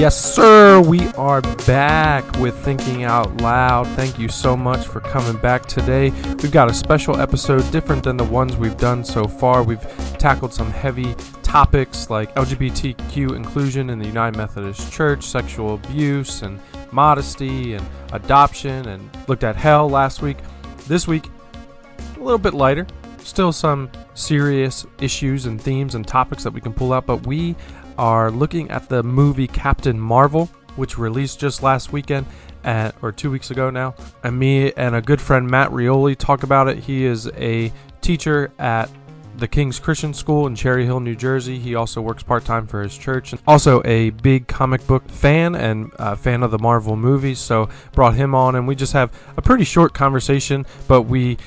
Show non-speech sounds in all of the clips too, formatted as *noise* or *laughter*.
Yes, sir. We are back with Thinking Out Loud. Thank you so much for coming back today. We've got a special episode different than the ones we've done so far. We've tackled some heavy topics like LGBTQ inclusion in the United Methodist Church, sexual abuse, and modesty, and adoption, and looked at hell last week. This week, a little bit lighter. Still some serious issues and themes and topics that we can pull out, but we are looking at the movie Captain Marvel, which released just last weekend, at, or two weeks ago now. And me and a good friend Matt Reoli talk about it. He is a teacher at the King's Christian School in Cherry Hill, New Jersey. He also works part time for his church. Also, a big comic book fan and uh, fan of the Marvel movies. So, brought him on, and we just have a pretty short conversation, but we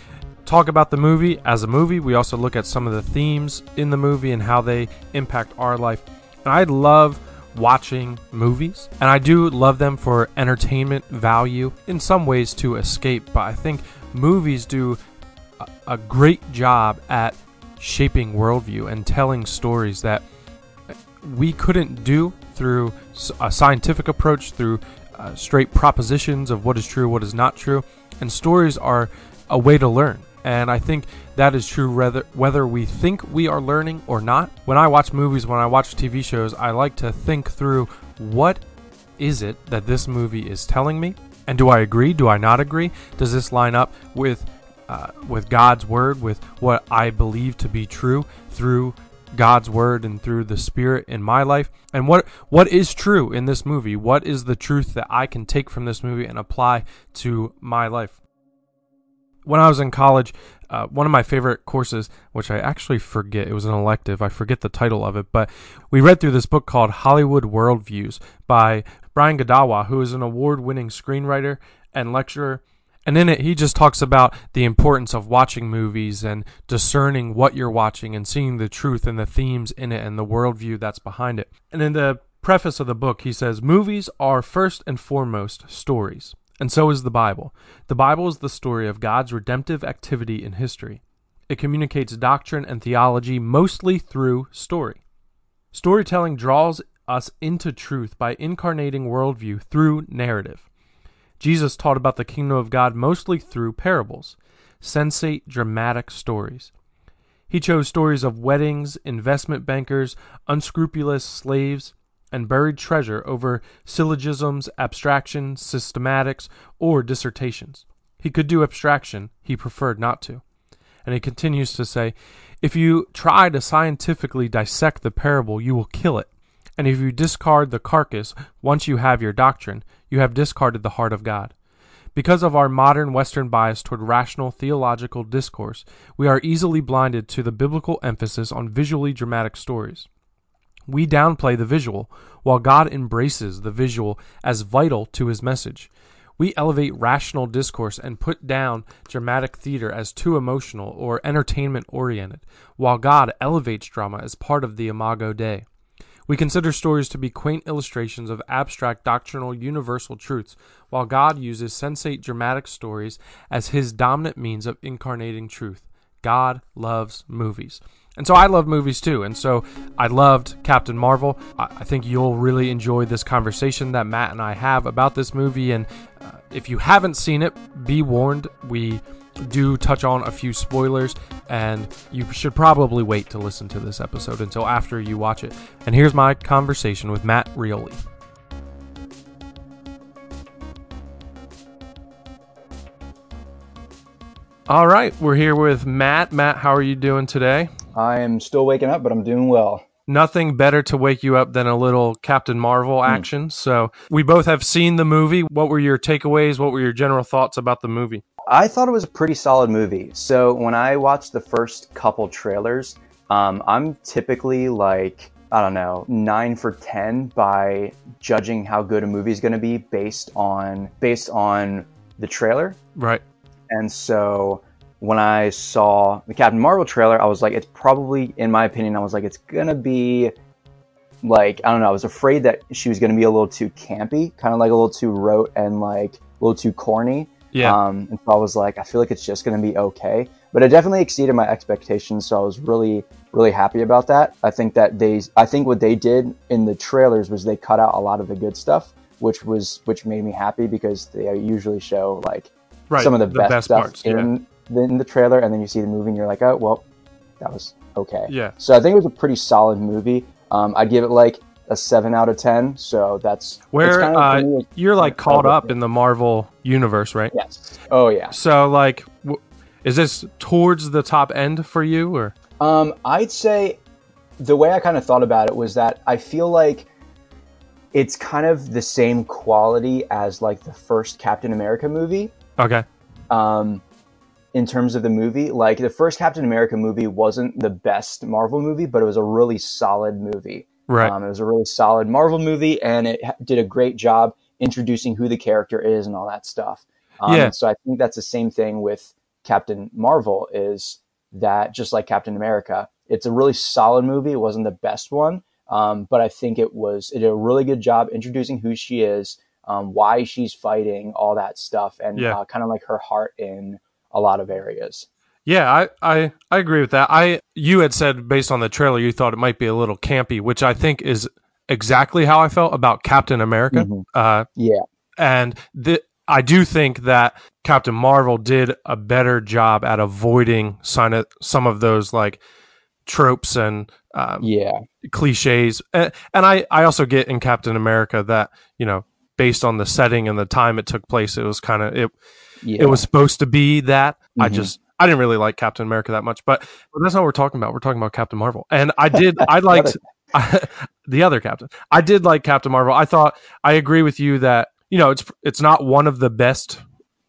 talk about the movie as a movie. We also look at some of the themes in the movie and how they impact our life. And I love watching movies, and I do love them for entertainment value, in some ways to escape, but I think movies do a, a great job at shaping worldview and telling stories that we couldn't do through a scientific approach, through uh, straight propositions of what is true, what is not true. And stories are a way to learn. And I think that is true whether, whether we think we are learning or not. When I watch movies, when I watch TV shows, I like to think through what is it that this movie is telling me? And do I agree? Do I not agree? Does this line up with uh, with God's word, with what I believe to be true through God's word and through the Spirit in my life? And what what is true in this movie? What is the truth that I can take from this movie and apply to my life? when I was in college, uh, one of my favorite courses, which I actually forget, it was an elective, I forget the title of it, but we read through this book called Hollywood Worldviews by Brian Godawa, who is an award winning screenwriter and lecturer. And in it, he just talks about the importance of watching movies and discerning what you're watching and seeing the truth and the themes in it and the worldview that's behind it. And in the preface of the book, he says, Movies are first and foremost stories. And so is the Bible. The Bible is the story of God's redemptive activity in history. It communicates doctrine and theology mostly through story. Storytelling draws us into truth by incarnating worldview through narrative. Jesus taught about the kingdom of God mostly through parables, sensate, dramatic stories. He chose stories of weddings, investment bankers, unscrupulous slaves, and buried treasure over syllogisms, abstractions, systematics, or dissertations. He could do abstraction, he preferred not to. And he continues to say, If you try to scientifically dissect the parable, you will kill it. And if you discard the carcass once you have your doctrine, you have discarded the heart of God. Because of our modern Western bias toward rational theological discourse, we are easily blinded to the biblical emphasis on visually dramatic stories. We downplay the visual, while God embraces the visual as vital to his message. We elevate rational discourse and put down dramatic theater as too emotional or entertainment oriented, while God elevates drama as part of the Imago Dei. We consider stories to be quaint illustrations of abstract doctrinal universal truths, while God uses sensate dramatic stories as his dominant means of incarnating truth. God loves movies. And so I love movies too. And so I loved Captain Marvel. I think you'll really enjoy this conversation that Matt and I have about this movie. And uh, if you haven't seen it, be warned. We do touch on a few spoilers, and you should probably wait to listen to this episode until after you watch it. And here's my conversation with Matt Reoli. All right, we're here with Matt. Matt, how are you doing today? I am still waking up, but I'm doing well. Nothing better to wake you up than a little Captain Marvel hmm. action. Mm. So, we both have seen the movie. What were your takeaways? What were your general thoughts about the movie? I thought it was a pretty solid movie. So, when I watched the first couple trailers, um, I'm typically like, I don't know, nine for 10 by judging how good a movie is going to be based on based on the trailer. Right. And so when I saw the Captain Marvel trailer, I was like, it's probably, in my opinion, I was like, it's gonna be like I don't know. I was afraid that she was going to be a little too campy, kind of like a little too rote and like a little too corny. Yeah. Um, and so I was like, I feel like it's just going to be okay. But it definitely exceeded my expectations. So I was really, really happy about that. I think that they, I think what they did in the trailers was they cut out a lot of the good stuff, which was, which made me happy because they usually show like right. some of the, the best, best stuff parts. In, the, in the trailer. And then you see the movie and you're like, oh, well, that was okay. Yeah. So I think it was a pretty solid movie. Um, I'd give it like a seven out of ten. So that's it's Where kind of, uh, me, you're like caught up in the Marvel universe, right? yes. Oh yeah. So like, w- is this towards the top end for you, or Um, I'd say the way I kind of thought about it was that I feel like it's kind of the same quality as like the first Captain America movie. okay? Um, in terms of the movie, like the first Captain America movie wasn't the best Marvel movie, but it was a really solid movie. Right. Um, it was a really solid Marvel movie, and it did a great job introducing who the character is and all that stuff. Um, Yeah. So I think that's the same thing with Captain Marvel. Is that just like Captain America? It's a really solid movie. It wasn't the best one, um, but I think it was. It did a really good job introducing who she is, um, why she's fighting, all that stuff, and Yeah. uh, kind of like her heart in a lot of areas. Yeah, I, I I agree with that. I you had said based on the trailer you thought it might be a little campy, which I think is exactly how I felt about Captain America. Mhm. Uh, Yeah. and the, I do think that Captain Marvel did a better job at avoiding some of, some of those like tropes and um, Yeah. cliches. And, and I, I also get in Captain America that, you know, based on the setting and the time it took place, it was kind of, it, Yeah. it was supposed to be that. I Mhm. just, I didn't really like Captain America that much, but, but that's not what we're talking about. We're talking about Captain Marvel. And I *laughs* did, I liked *laughs* the other Captain. I did like Captain Marvel. I thought, I agree with you that, you know, it's, it's not one of the best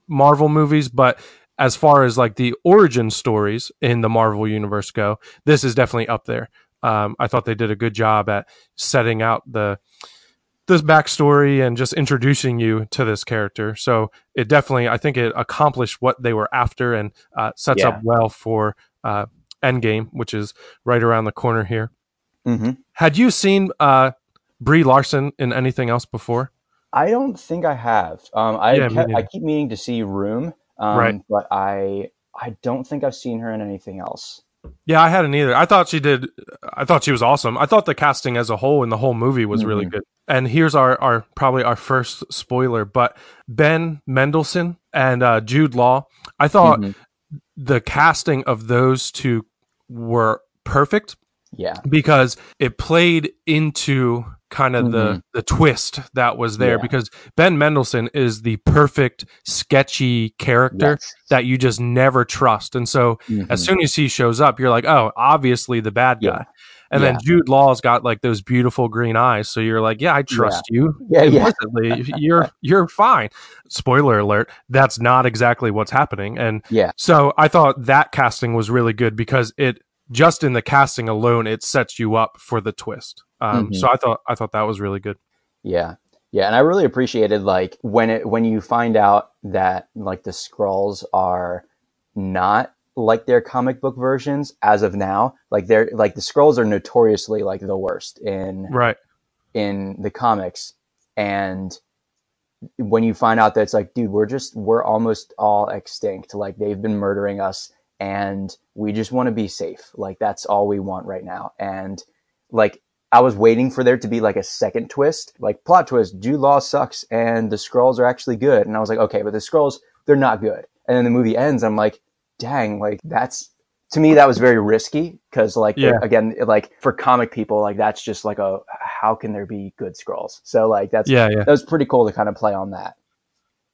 Marvel movies, but as far as like the origin stories in the Marvel universe go, this is definitely up there. Um, I thought they did a good job at setting out the this backstory and just introducing you to this character. So it definitely, I think, it accomplished what they were after and uh, sets Yeah. up well for uh, Endgame, which is right around the corner here. hmm Had you seen uh, Brie Larson in anything else before? I don't think I have. Um, I Yeah, kept, I keep meaning to see Room, um, Right. but I I don't think I've seen her in anything else. Yeah, I hadn't either. I thought she did. I thought she was awesome. I thought the casting as a whole in the whole movie was really Mhm. good. And here's our, our probably our first spoiler, but Ben Mendelsohn and uh, Jude Law. I thought Mhm. the casting of those two were perfect Yeah, because it played into kind of the Mhm. the twist that was there Yeah. because Ben Mendelsohn is the perfect sketchy character Yes. that you just never trust. And so Mhm. as soon as he shows up, you're like, oh, obviously the bad guy. Yeah. And then Jude Law's got like those beautiful green eyes, so you're like, yeah, I trust you Yeah, yeah. implicitly. you're *laughs* you're fine. Spoiler alert: that's not exactly what's happening. And Yeah. so I thought that casting was really good because it just in the casting alone it sets you up for the twist. Um, Mhm. So I thought I thought that was really good. Yeah. Yeah, and I really appreciated like when it when you find out that like the Skrulls are not like their comic book versions as of now. Like they're like the Skrulls are notoriously like the worst in Right. in the comics. And when you find out that it's like dude we're just we're almost all extinct. Like they've been murdering us and we just want to be safe. Like that's all we want right now. And like i was waiting for there to be like a second twist. Like plot twist jude law sucks and the Skrulls are actually good. And i was like okay but the Skrulls they're not good. And then the movie ends i'm like dang like that's to me that was very risky because like Yeah. again like for comic people like that's just like a how can there be good Skrulls so like that's Yeah, yeah. that was pretty cool to kind of play on that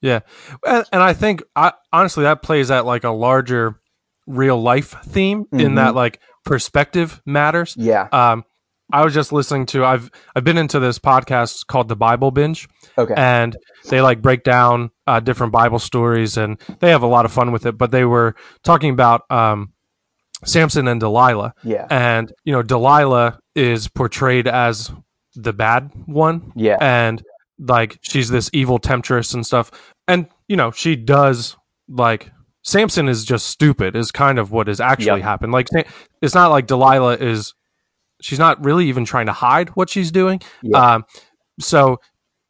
yeah And, and I think I, honestly that plays at like a larger real life theme in Mhm. that like perspective matters. yeah Um, I was just listening to I've I've been into this podcast called the Bible Binge, okay and they like break down uh, different Bible stories, and they have a lot of fun with it. But they were talking about um, Samson and Delilah, yeah and you know Delilah is portrayed as the bad one, yeah and like she's this evil temptress and stuff, and you know she does like. Samson is just stupid. Is kind of what has actually Yep. happened. Like, it's not like Delilah is she's not really even trying to hide what she's doing. Yeah. Um, so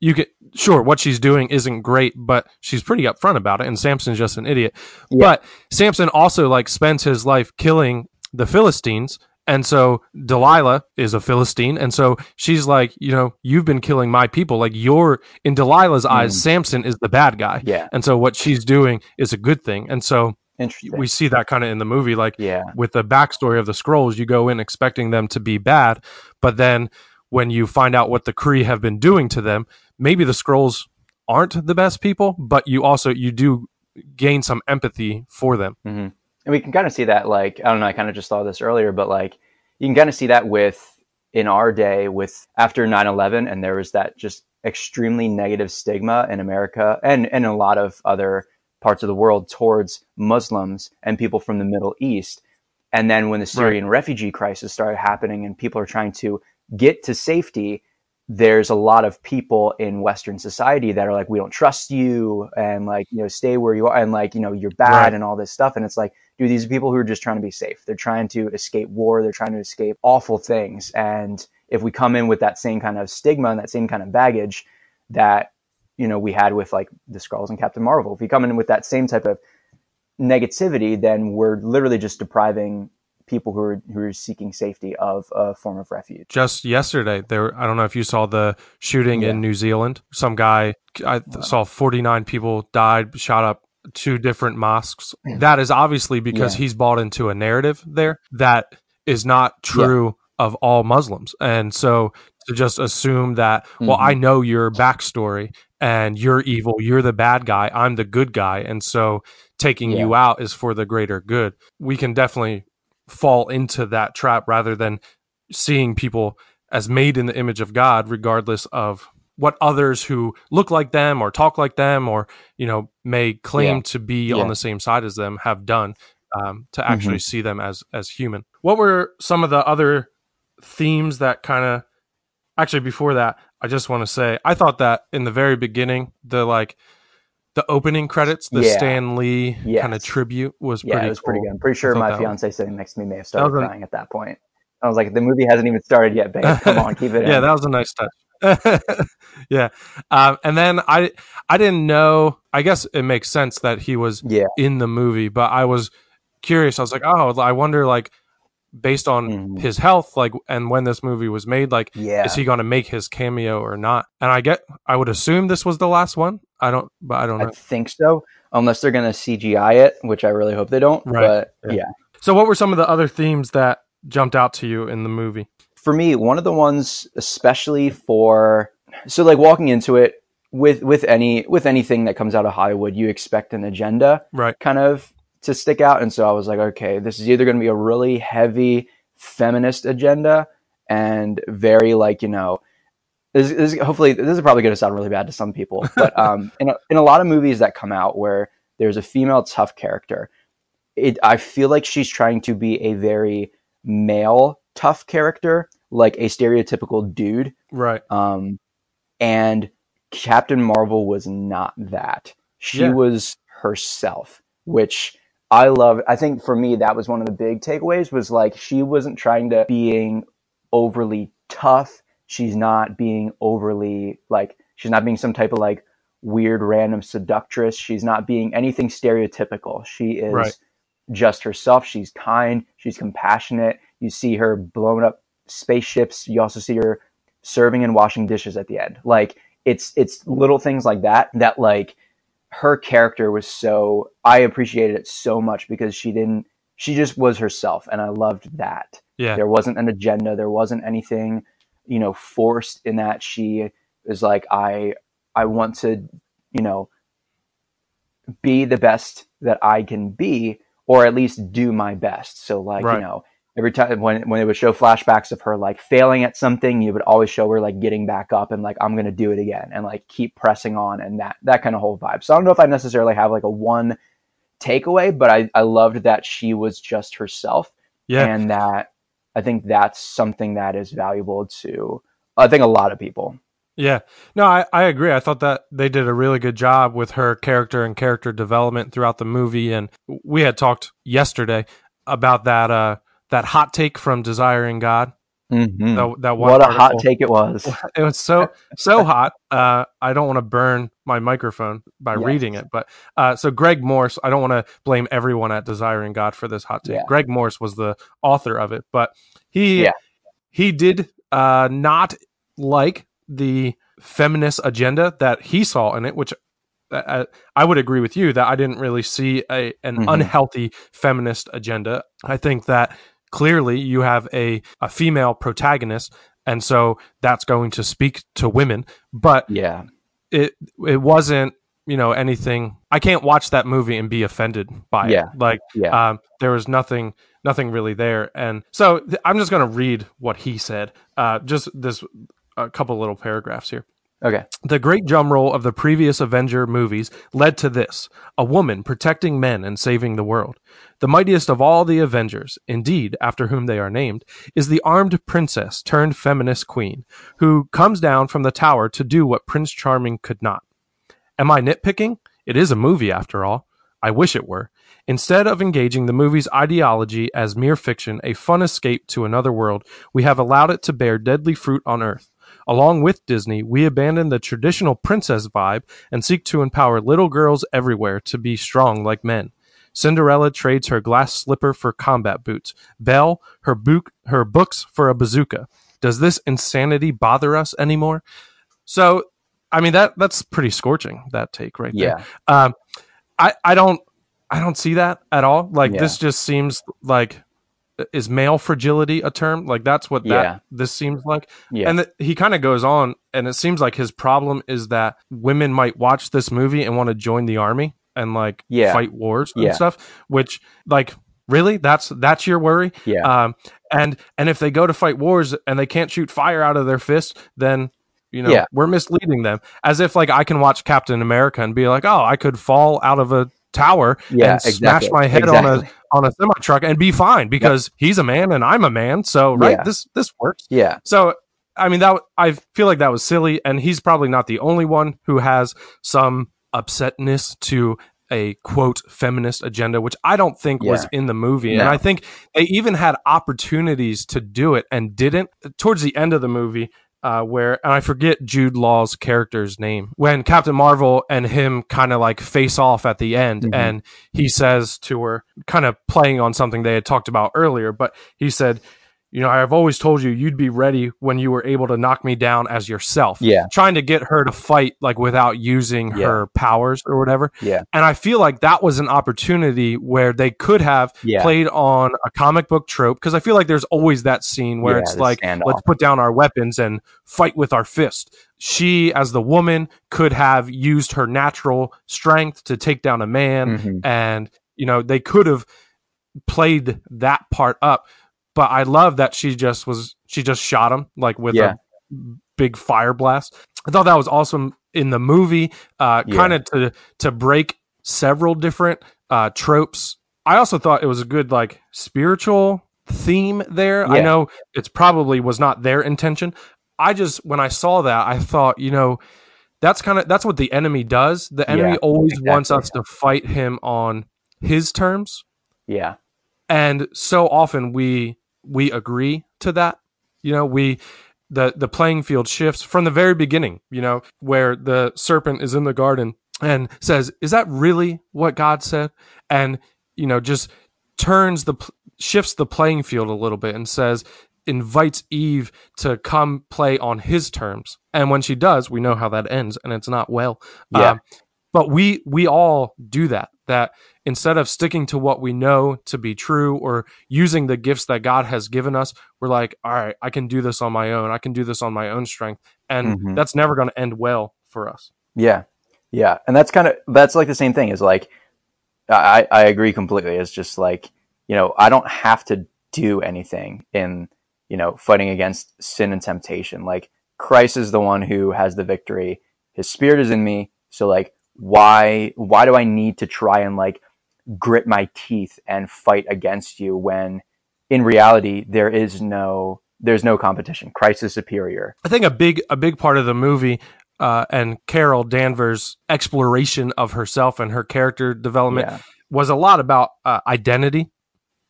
you get sure what she's doing isn't great, but she's pretty upfront about it. And Samson's just an idiot. Yeah. But Samson also like spends his life killing the Philistines. And so Delilah is a Philistine. And so she's like, you know, you've been killing my people. Like you're in Delilah's eyes, Mm. Samson is the bad guy. Yeah. And so what she's doing is a good thing. And so Interesting. we see that kind of in the movie. Like yeah. with the backstory of the Skrulls, you go in expecting them to be bad, but then when you find out what the Kree have been doing to them, maybe the Skrulls aren't the best people, but you also you do gain some empathy for them. hmm And we can kind of see that, like, I don't know, I kind of just saw this earlier, but like, you can kind of see that with in our day with after 9 11, and there was that just extremely negative stigma in America and, and a lot of other parts of the world towards Muslims and people from the Middle East. And then when the Syrian refugee crisis started happening and people are trying to get to safety, there's a lot of people in Western society that are like, we don't trust you and like, you know, stay where you are and like, you know, you're bad Right. and all this stuff. And it's like, dude, these are people who are just trying to be safe. They're trying to escape war. They're trying to escape awful things. And if we come in with that same kind of stigma and that same kind of baggage that, you know, we had with like the Skrulls and Captain Marvel, if we come in with that same type of negativity, then we're literally just depriving people who are, who are seeking safety of a form of refuge. Just yesterday, there I don't know if you saw the shooting Yeah. in New Zealand. Some guy I th- saw 49 people died, shot up two different mosques. That is obviously because Yeah. he's bought into a narrative there that is not true of all Muslims. And so to just assume that, well, Mhm. I know your backstory and you're evil, you're the bad guy, I'm the good guy. And so taking you out is for the greater good. We can definitely fall into that trap rather than seeing people as made in the image of God, regardless of what others who look like them or talk like them or you know may claim Yeah. to be Yeah. on the same side as them have done um, to actually see them as as human. What were some of the other themes that kind of actually before that I just want to say I thought that in the very beginning the like the opening credits the Yeah. Stan Lee Yes. kind of tribute was Yeah, pretty it was pretty good. I'm pretty sure my fiance sitting next to me may have started crying at that point. I was like, the movie hasn't even started yet, babe. Come on, keep it *laughs* yeah, in. that was a nice touch. *laughs* yeah, um, and then I I didn't know. I guess it makes sense that he was yeah. in the movie, but I was curious. I was like, oh, I wonder, like, based on Mhm. his health, like, and when this movie was made, like, Yeah. is he going to make his cameo or not? And I get, I would assume this was the last one. I don't, but I don't I think so. Unless they're going to CGI it, which I really hope they don't. Right. But Yeah. yeah. So, what were some of the other themes that jumped out to you in the movie? For me, one of the ones, especially for so like walking into it with with any with anything that comes out of Hollywood, you expect an agenda. Right. kind of to stick out. And so I was like, okay, this is either going to be a really heavy feminist agenda and very like, you know, this, this hopefully this is probably going to sound really bad to some people, *laughs* but um, in a, in a lot of movies that come out where there's a female tough character, it I feel like she's trying to be a very male tough character, like a stereotypical dude. Right. Um, and Captain Marvel was not that. She Yeah. was herself, which I love. I think for me, that was one of the big takeaways was like, she wasn't trying to being overly tough. She's not being overly like, she's not being some type of like weird random seductress. She's not being anything stereotypical. She is Right. just herself. She's kind. She's compassionate. You see her blowing up spaceships. You also see her serving and washing dishes at the end. Like it's it's little things like that that like her character was so I appreciated it so much because she didn't she just was herself and I loved that. Yeah. There wasn't an agenda, there wasn't anything, you know, forced in that she was like I I want to, you know, be the best that I can be or at least do my best. So like, Right. you know, every time when when it would show flashbacks of her like failing at something, you would always show her like getting back up and like I'm gonna do it again and like keep pressing on and that that kind of whole vibe. So I don't know if I necessarily have like a one takeaway, but I I loved that she was just herself Yeah. and that I think that's something that is valuable to I think a lot of people. Yeah. No, I, I agree. I thought that they did a really good job with her character and character development throughout the movie. And we had talked yesterday about that uh that hot take from Desiring God Mhm. The, that What a hot take it was. *laughs* It was so so hot. Uh, I don't want to burn my microphone by Yes. reading it, but uh, so Greg Morse. I don't want to blame everyone at Desiring God for this hot take. Yeah. Greg Morse was the author of it, but he Yeah. he did uh, not like the feminist agenda that he saw in it, which. Uh, I would agree with you that I didn't really see a an Mhm. unhealthy feminist agenda. I think that clearly you have a, a female protagonist and so that's going to speak to women but Yeah. it it wasn't you know anything i can't watch that movie and be offended by Yeah. it like Yeah. um there was nothing nothing really there and so th- i'm just going to read what he said uh just this a couple little paragraphs here Okay. the great drum roll of the previous Avenger movies led to this a woman protecting men and saving the world. The mightiest of all the Avengers, indeed, after whom they are named, is the armed princess turned feminist queen, who comes down from the tower to do what Prince Charming could not. Am I nitpicking? It is a movie, after all. I wish it were. Instead of engaging the movie's ideology as mere fiction, a fun escape to another world, we have allowed it to bear deadly fruit on Earth. Along with Disney, we abandon the traditional princess vibe and seek to empower little girls everywhere to be strong like men. Cinderella trades her glass slipper for combat boots. Belle, her, book, her books for a bazooka. Does this insanity bother us anymore? So, I mean that that's pretty scorching. That take right there. Yeah. Um, I I don't I don't see that at all. Like Yeah. this just seems like is male fragility a term? Like that's what that Yeah. this seems like. Yeah. And th- he kind of goes on, and it seems like his problem is that women might watch this movie and want to join the army and like Yeah. fight wars and stuff. Which like really that's that's your worry. yeah. Um, and and if they go to fight wars and they can't shoot fire out of their fist, then you know we're misleading them. As if like I can watch Captain America and be like, oh, I could fall out of a tower yeah. and smash my head on a on a semi truck and be fine because he's a man and I'm a man. So right, Yeah. this this works. Yeah. So I mean that I feel like that was silly, and he's probably not the only one who has some upsetness to a quote feminist agenda, which I don't think was in the movie. And I think they even had opportunities to do it and didn't. Towards the end of the movie, uh, where and I forget Jude Law's character's name when Captain Marvel and him kind of like face off at the end, Mhm. and he says to her, kind of playing on something they had talked about earlier, but he said, "You know, I've always told you you'd be ready when you were able to knock me down as yourself." Yeah. trying to get her to fight like without using Yeah. her powers or whatever. Yeah. And I feel like that was an opportunity where they could have Yeah. played on a comic book trope because I feel like there's always that scene where Yeah, it's like standoff. let's put down our weapons and fight with our fist. She as the woman could have used her natural strength to take down a man Mhm. and you know they could have played that part up but I love that she just was she just shot him like with Yeah. a big fire blast. I thought that was awesome in the movie, uh, Yeah. kind of to to break several different uh, tropes. I also thought it was a good like spiritual theme there. I know it's probably was not their intention. I just when I saw that, I thought, you know, that's kind of that's what the enemy does. The enemy Yeah, always exactly. wants us to fight him on his terms Yeah. and so often we we agree to that you know we the the playing field shifts from the very beginning you know where the serpent is in the garden and says is that really what god said? And you know just turns the shifts the playing field a little bit and says invites eve to come play on his terms. And when she does we know how that ends and it's not well. Yeah. Um, but we we all do that that instead of sticking to what we know to be true or using the gifts that God has given us, we're like, all right, I can do this on my own. I can do this on my own strength. And Mhm. that's never going to end well for us. Yeah, yeah, and that's kind of that's like the same thing. Is like I I agree completely. It's just like you know I don't have to do anything in you know fighting against sin and temptation. Like Christ is the one who has the victory. His Spirit is in me. So like why why do I need to try and like grit my teeth and fight against you when in reality there is no there's no competition. Christ is superior. I think a big a big part of the movie uh, and Carol Danvers' exploration of herself and her character development Yeah. was a lot about uh, identity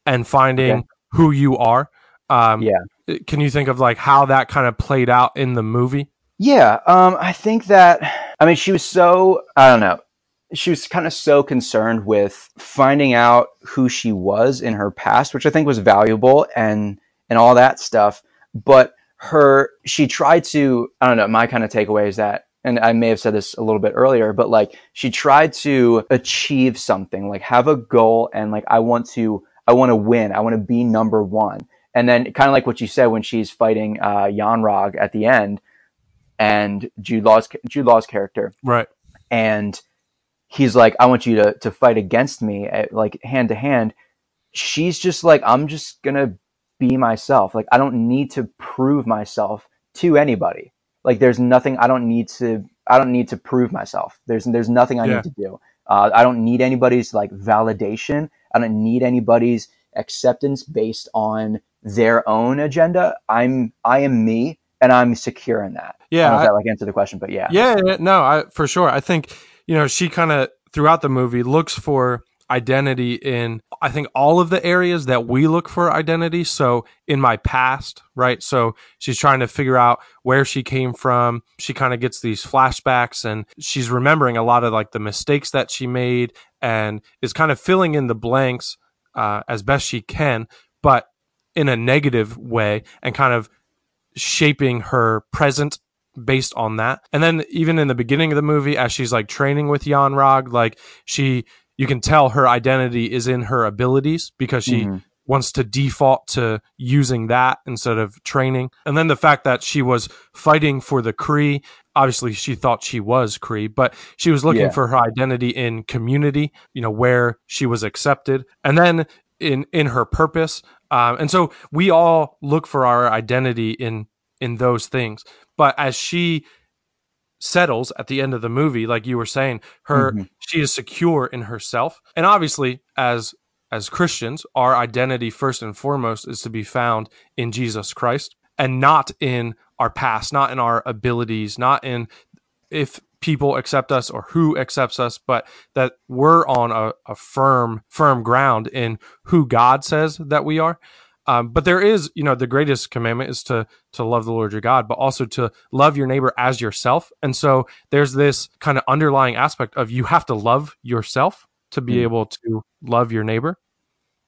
and finding Okay. who you are. Um, Yeah. can you think of like how that kind of played out in the movie? Yeah, um, I think that I mean she was so I don't know. She was kind of so concerned with finding out who she was in her past, which I think was valuable and and all that stuff. But her she tried to I don't know, my kind of takeaway is that and I may have said this a little bit earlier, but like she tried to achieve something, like have a goal and like I want to I want to win. I want to be number one. And then kind of like what you said when she's fighting uh, Yon-Rogg at the end, and Jude Law's Jude Law's character, right? And he's like, "I want you to to fight against me, at, like hand to hand." She's just like, "I'm just gonna be myself. Like I don't need to prove myself to anybody. Like there's nothing I don't need to. I don't need to prove myself. There's there's nothing I yeah. need to do. Uh, I don't need anybody's like validation. I don't need anybody's acceptance based on their own agenda. I'm I am me and I'm secure in that. Yeah, I, I that like answer the question, but yeah. Yeah, no, I for sure. I think you know she kind of throughout the movie looks for identity in I think all of the areas that we look for identity. So in my past, right? So she's trying to figure out where she came from. She kind of gets these flashbacks and she's remembering a lot of like the mistakes that she made and is kind of filling in the blanks uh, as best she can, but in a negative way and kind of shaping her present based on that. And then even in the beginning of the movie, as she's like training with Yon-Rogg, like she, you can tell her identity is in her abilities because she mm-hmm. wants to default to using that instead of training. And then the fact that she was fighting for the Kree, obviously she thought she was Kree, but she was looking yeah. for her identity in community, you know, where she was accepted. And then in in her purpose. Um, and so we all look for our identity in in those things. But as she settles at the end of the movie, like you were saying, her mm-hmm. she is secure in herself. And obviously, as as Christians, our identity first and foremost is to be found in Jesus Christ and not in our past, not in our abilities, not in if people accept us or who accepts us, but that we're on a, a firm, firm ground in who God says that we are. Um, but there is, you know, the greatest commandment is to to love the Lord your God, but also to love your neighbor as yourself. And so there's this kind of underlying aspect of you have to love yourself to be mm. able to love your neighbor.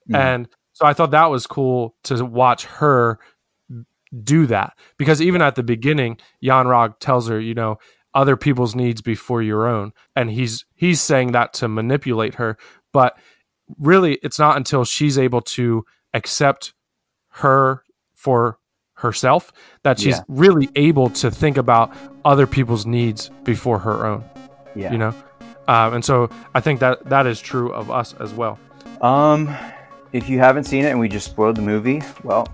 Mm. And so I thought that was cool to watch her do that because even at the beginning, Yon-Rogg tells her, you know, other people's needs before your own. And he's he's saying that to manipulate her but really it's not until she's able to accept her for herself that she's yeah. really able to think about other people's needs before her own yeah. you know? Um, and so i think that that is true of us as well. Um if you haven't seen it and we just spoiled the movie well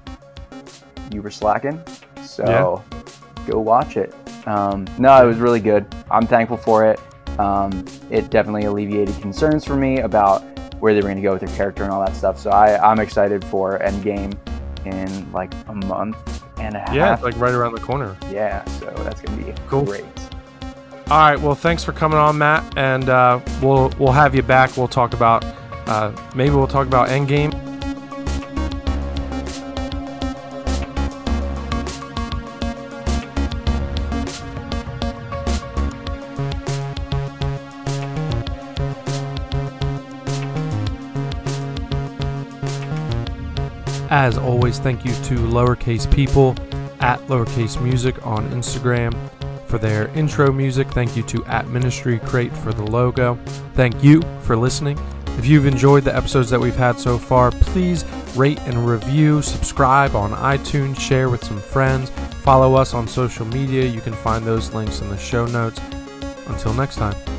you were slacking so yeah. go watch it um, no, it was really good. I'm thankful for it. Um, it definitely alleviated concerns for me about where they were going to go with their character and all that stuff. So I, I'm excited for Endgame in like a month and a half. Yeah, like right around the corner. Yeah, so that's going to be cool. great. All right, well, thanks for coming on, Matt, and uh, we'll we'll have you back. We'll talk about uh, maybe we'll talk about Endgame. As always, thank you to Lowercase People at Lowercase Music on Instagram for their intro music. Thank you to at Ministry Crate for the logo. Thank you for listening. If you've enjoyed the episodes that we've had so far, please rate and review, subscribe on iTunes, share with some friends, follow us on social media. You can find those links in the show notes. Until next time.